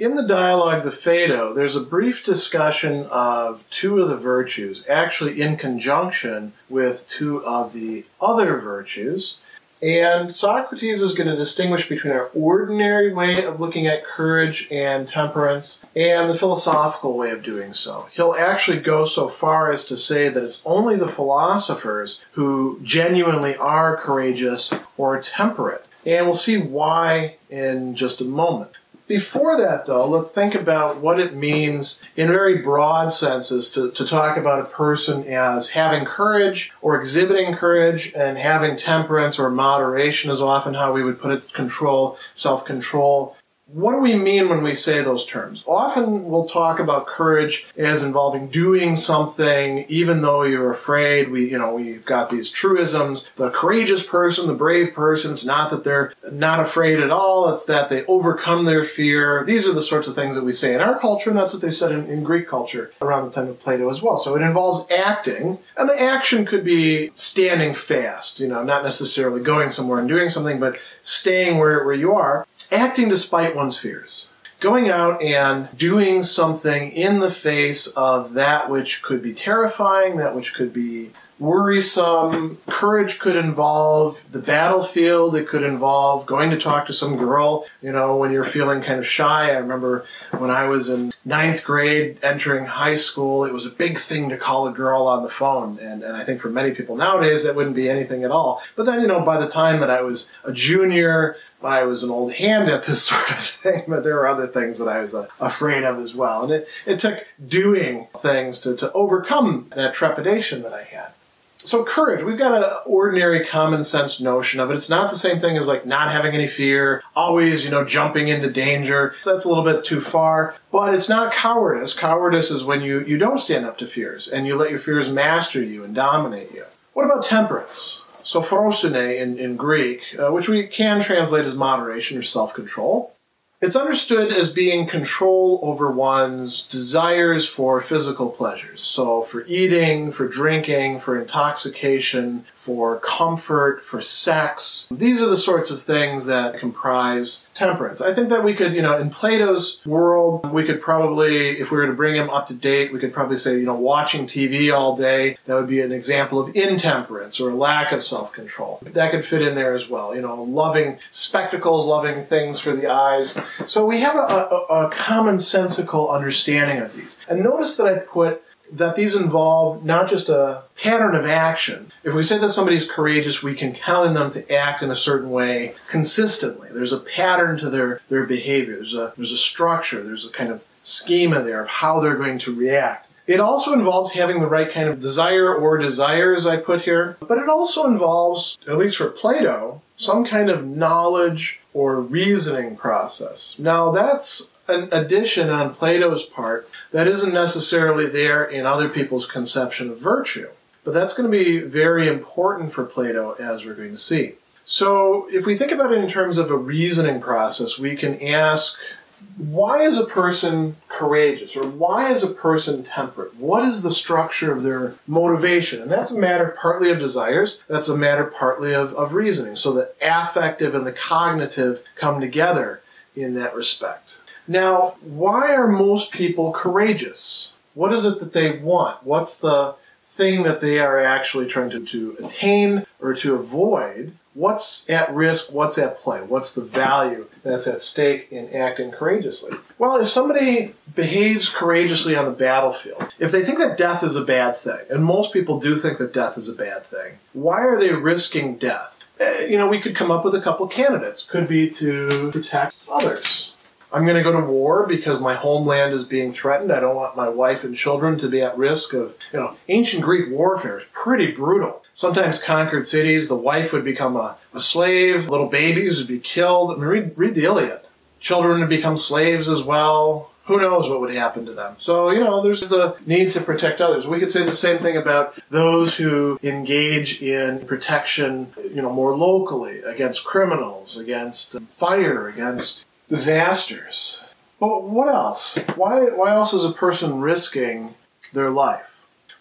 In the dialogue The Phaedo, there's a brief discussion of two of the virtues, actually in conjunction with two of the other virtues. And Socrates is going to distinguish between our ordinary way of looking at courage and temperance and the philosophical way of doing so. He'll actually go so far as to say that it's only the philosophers who genuinely are courageous or temperate. And we'll see why in just a moment. Before that, though, let's think about what it means in very broad senses to, to talk about a person as having courage or exhibiting courage and having temperance or moderation is often how we would put it control, self control what do we mean when we say those terms? Often we'll talk about courage as involving doing something even though you're afraid. We, you know, we've got these truisms. The courageous person, the brave person, it's not that they're not afraid at all, it's that they overcome their fear. These are the sorts of things that we say in our culture, and that's what they said in, in Greek culture around the time of Plato as well. So it involves acting, and the action could be standing fast, you know, not necessarily going somewhere and doing something, but staying where, where you are, acting despite one's fears. Going out and doing something in the face of that which could be terrifying, that which could be worrisome. Courage could involve the battlefield. It could involve going to talk to some girl, you know, when you're feeling kind of shy. I remember when I was in ninth grade entering high school, it was a big thing to call a girl on the phone. And, and I think for many people nowadays, that wouldn't be anything at all. But then, you know, by the time that I was a junior, I was an old hand at this sort of thing, but there were other things that I was uh, afraid of as well. And it, it took doing things to, to overcome that trepidation that I had so courage. We've got an ordinary common sense notion of it. It's not the same thing as like not having any fear always you know jumping into danger. That's a little bit too far. But it's not cowardice. Cowardice is when you you don't stand up to fears and you let your fears master you and dominate you. What about temperance? So in, in greek uh, which we can translate as moderation or self-control it's understood as being control over one's desires for physical pleasures. So, for eating, for drinking, for intoxication, for comfort, for sex. These are the sorts of things that comprise temperance. I think that we could, you know, in Plato's world, we could probably, if we were to bring him up to date, we could probably say, you know, watching TV all day, that would be an example of intemperance or a lack of self control. That could fit in there as well. You know, loving spectacles, loving things for the eyes. So we have a, a, a commonsensical understanding of these. And notice that I put that these involve not just a pattern of action. If we say that somebody's courageous, we can count on them to act in a certain way consistently. There's a pattern to their, their behavior. There's a, there's a structure. There's a kind of schema there of how they're going to react. It also involves having the right kind of desire or desires I put here, but it also involves, at least for Plato, some kind of knowledge or reasoning process. Now that's an addition on Plato's part that isn't necessarily there in other people's conception of virtue. But that's going to be very important for Plato, as we're going to see. So, if we think about it in terms of a reasoning process, we can ask why is a person courageous or why is a person temperate? What is the structure of their motivation? And that's a matter partly of desires, that's a matter partly of, of reasoning. So the affective and the cognitive come together in that respect. Now, why are most people courageous? What is it that they want? What's the thing that they are actually trying to, to attain or to avoid? What's at risk? What's at play? What's the value that's at stake in acting courageously? Well, if somebody behaves courageously on the battlefield, if they think that death is a bad thing, and most people do think that death is a bad thing, why are they risking death? Eh, you know, we could come up with a couple candidates. Could be to protect others I'm going to go to war because my homeland is being threatened. I don't want my wife and children to be at risk of, you know, ancient Greek warfare is pretty brutal. Sometimes conquered cities, the wife would become a, a slave, little babies would be killed. I mean, read, read the Iliad. Children would become slaves as well. who knows what would happen to them. So, you know, there's the need to protect others. We could say the same thing about those who engage in protection, you know, more locally against criminals, against fire, against disasters. But what else? Why, why else is a person risking their life?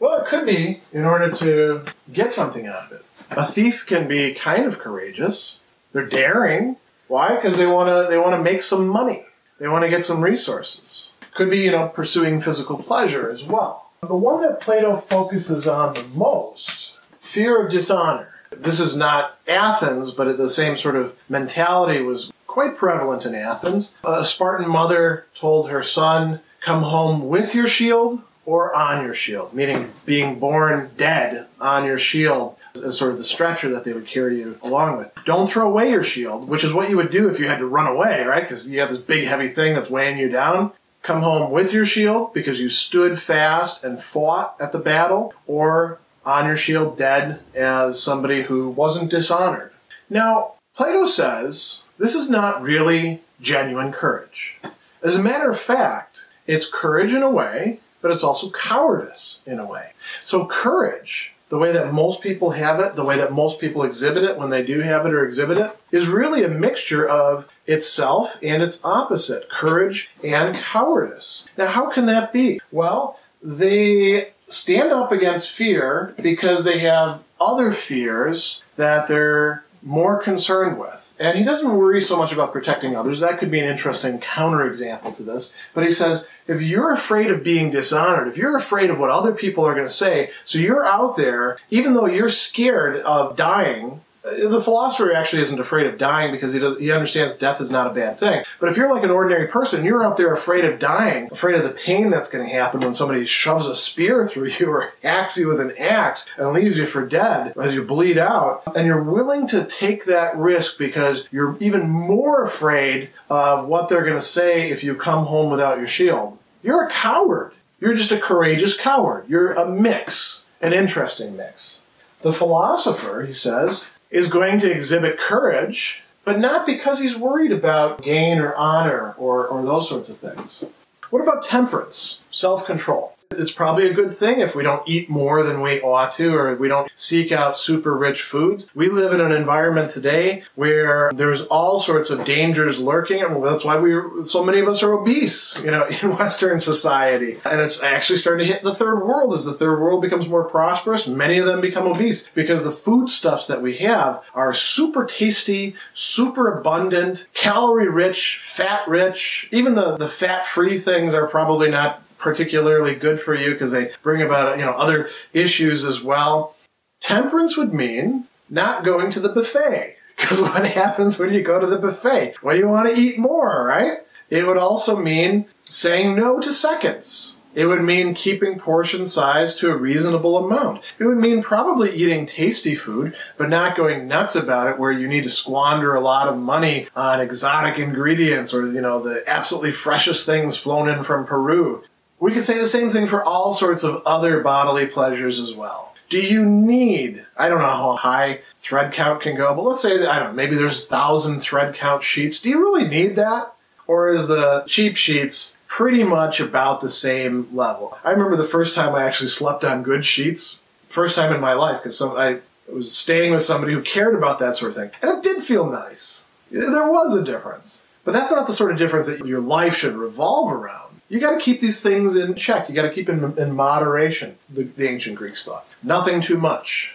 Well, it could be in order to get something out of it. A thief can be kind of courageous. They're daring. Why? Because they want to they want to make some money. They want to get some resources. Could be, you know, pursuing physical pleasure as well. The one that Plato focuses on the most, fear of dishonor. This is not Athens, but the same sort of mentality was quite prevalent in Athens. A Spartan mother told her son, Come home with your shield or on your shield, meaning being borne dead on your shield as sort of the stretcher that they would carry you along with. Don't throw away your shield, which is what you would do if you had to run away, right? Because you have this big heavy thing that's weighing you down. Come home with your shield because you stood fast and fought at the battle, or on your shield dead as somebody who wasn't dishonored. Now, Plato says this is not really genuine courage. As a matter of fact, it's courage in a way, but it's also cowardice in a way. So, courage the way that most people have it, the way that most people exhibit it when they do have it or exhibit it, is really a mixture of itself and its opposite, courage and cowardice. Now, how can that be? Well, they stand up against fear because they have other fears that they're more concerned with. And he doesn't worry so much about protecting others. That could be an interesting counterexample to this. But he says, if you're afraid of being dishonored, if you're afraid of what other people are going to say, so you're out there, even though you're scared of dying, Uh, the philosopher actually isn't afraid of dying because he does, he understands death is not a bad thing. But if you're like an ordinary person, you're out there afraid of dying, afraid of the pain that's going to happen when somebody shoves a spear through you or hacks you with an axe and leaves you for dead as you bleed out, and you're willing to take that risk because you're even more afraid of what they're going to say if you come home without your shield. You're a coward. You're just a courageous coward. You're a mix, an interesting mix. The philosopher, he says, is going to exhibit courage, but not because he's worried about gain or honor or, or those sorts of things. What about temperance, self control? It's probably a good thing if we don't eat more than we ought to or we don't seek out super rich foods. We live in an environment today where there's all sorts of dangers lurking. and that's why we so many of us are obese, you know, in Western society. And it's actually starting to hit the third world as the third world becomes more prosperous. Many of them become obese because the foodstuffs that we have are super tasty, super abundant, calorie rich, fat rich. Even the, the fat free things are probably not particularly good for you because they bring about you know other issues as well. Temperance would mean not going to the buffet because what happens when you go to the buffet? Well, you want to eat more, right? It would also mean saying no to seconds. It would mean keeping portion size to a reasonable amount. It would mean probably eating tasty food, but not going nuts about it where you need to squander a lot of money on exotic ingredients or, you know, the absolutely freshest things flown in from Peru. We could say the same thing for all sorts of other bodily pleasures as well. Do you need, I don't know how high thread count can go, but let's say that, I don't know, maybe there's a thousand thread count sheets. Do you really need that? Or is the cheap sheets pretty much about the same level? I remember the first time I actually slept on good sheets, first time in my life, because I was staying with somebody who cared about that sort of thing. And it did feel nice. There was a difference. But that's not the sort of difference that your life should revolve around you got to keep these things in check. You got to keep in, in moderation. The, the ancient Greeks thought nothing too much.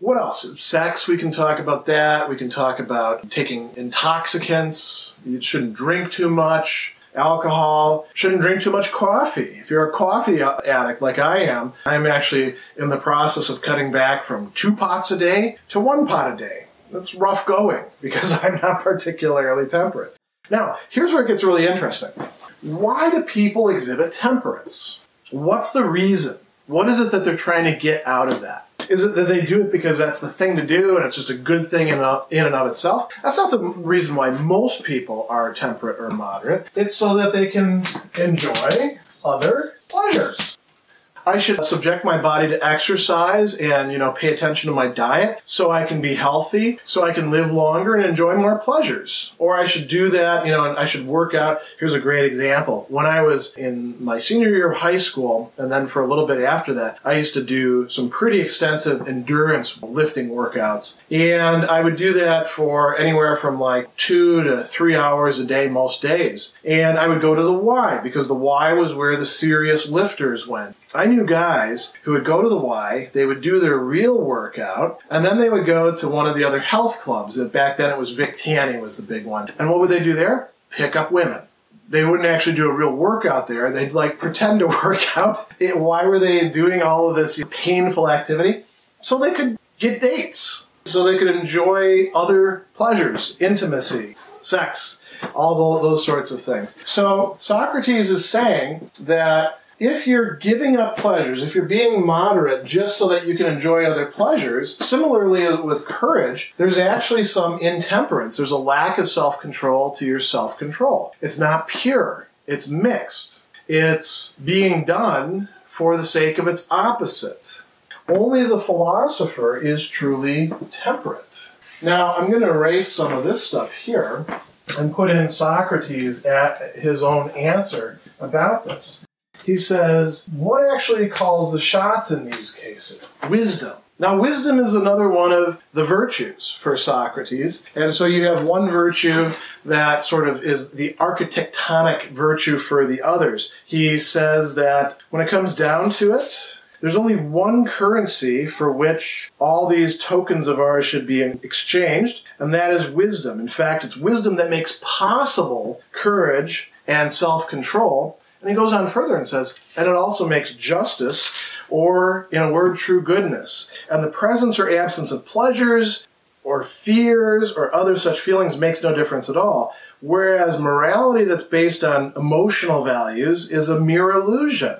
What else? Sex, we can talk about that. We can talk about taking intoxicants. You shouldn't drink too much. Alcohol. Shouldn't drink too much coffee. If you're a coffee addict like I am, I'm actually in the process of cutting back from two pots a day to one pot a day. That's rough going because I'm not particularly temperate. Now, here's where it gets really interesting. Why do people exhibit temperance? What's the reason? What is it that they're trying to get out of that? Is it that they do it because that's the thing to do and it's just a good thing in, in and of itself? That's not the reason why most people are temperate or moderate. It's so that they can enjoy other pleasures. I should subject my body to exercise and, you know, pay attention to my diet so I can be healthy, so I can live longer and enjoy more pleasures. Or I should do that, you know, and I should work out. Here's a great example. When I was in my senior year of high school, and then for a little bit after that, I used to do some pretty extensive endurance lifting workouts. And I would do that for anywhere from like two to three hours a day most days. And I would go to the Y because the Y was where the serious lifters went. I guys who would go to the Y, they would do their real workout, and then they would go to one of the other health clubs. Back then it was Vic Tanny was the big one. And what would they do there? Pick up women they wouldn't actually do a real workout there. They'd like pretend to work out. Why were they doing all of this painful activity? So they could get dates. So they could enjoy other pleasures, intimacy, sex, all those sorts of things. So Socrates is saying that if you're giving up pleasures, if you're being moderate just so that you can enjoy other pleasures, similarly with courage, there's actually some intemperance. There's a lack of self control to your self control. It's not pure, it's mixed. It's being done for the sake of its opposite. Only the philosopher is truly temperate. Now, I'm going to erase some of this stuff here and put in Socrates at his own answer about this. He says, What actually calls the shots in these cases? Wisdom. Now, wisdom is another one of the virtues for Socrates. And so you have one virtue that sort of is the architectonic virtue for the others. He says that when it comes down to it, there's only one currency for which all these tokens of ours should be exchanged, and that is wisdom. In fact, it's wisdom that makes possible courage and self control. And he goes on further and says, and it also makes justice, or in a word, true goodness. And the presence or absence of pleasures, or fears, or other such feelings makes no difference at all. Whereas morality that's based on emotional values is a mere illusion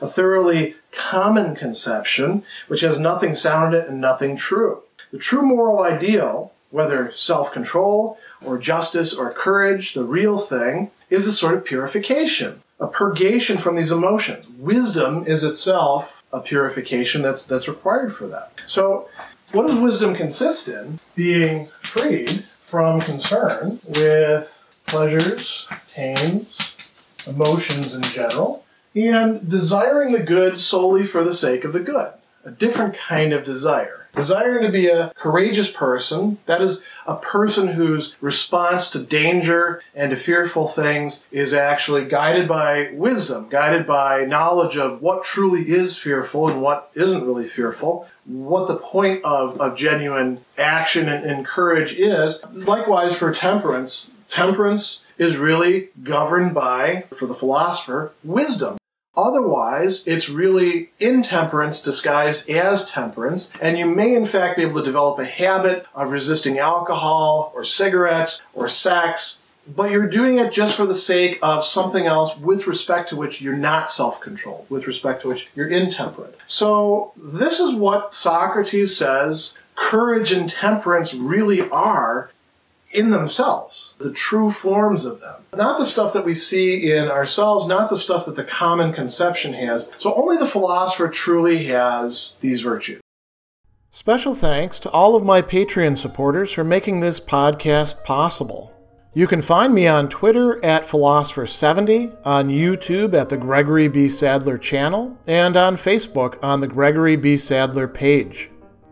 a thoroughly common conception which has nothing sound in it and nothing true. The true moral ideal, whether self control or justice or courage, the real thing, is a sort of purification, a purgation from these emotions. Wisdom is itself a purification that's, that's required for that. So, what does wisdom consist in? Being freed from concern with pleasures, pains, emotions in general, and desiring the good solely for the sake of the good. A different kind of desire. Desiring to be a courageous person, that is a person whose response to danger and to fearful things is actually guided by wisdom, guided by knowledge of what truly is fearful and what isn't really fearful, what the point of, of genuine action and, and courage is. Likewise for temperance, temperance is really governed by, for the philosopher, wisdom. Otherwise, it's really intemperance disguised as temperance, and you may in fact be able to develop a habit of resisting alcohol or cigarettes or sex, but you're doing it just for the sake of something else with respect to which you're not self controlled, with respect to which you're intemperate. So, this is what Socrates says courage and temperance really are in themselves, the true forms of them. Not the stuff that we see in ourselves, not the stuff that the common conception has. So only the philosopher truly has these virtues. Special thanks to all of my Patreon supporters for making this podcast possible. You can find me on Twitter at Philosopher70, on YouTube at the Gregory B. Sadler channel, and on Facebook on the Gregory B. Sadler page.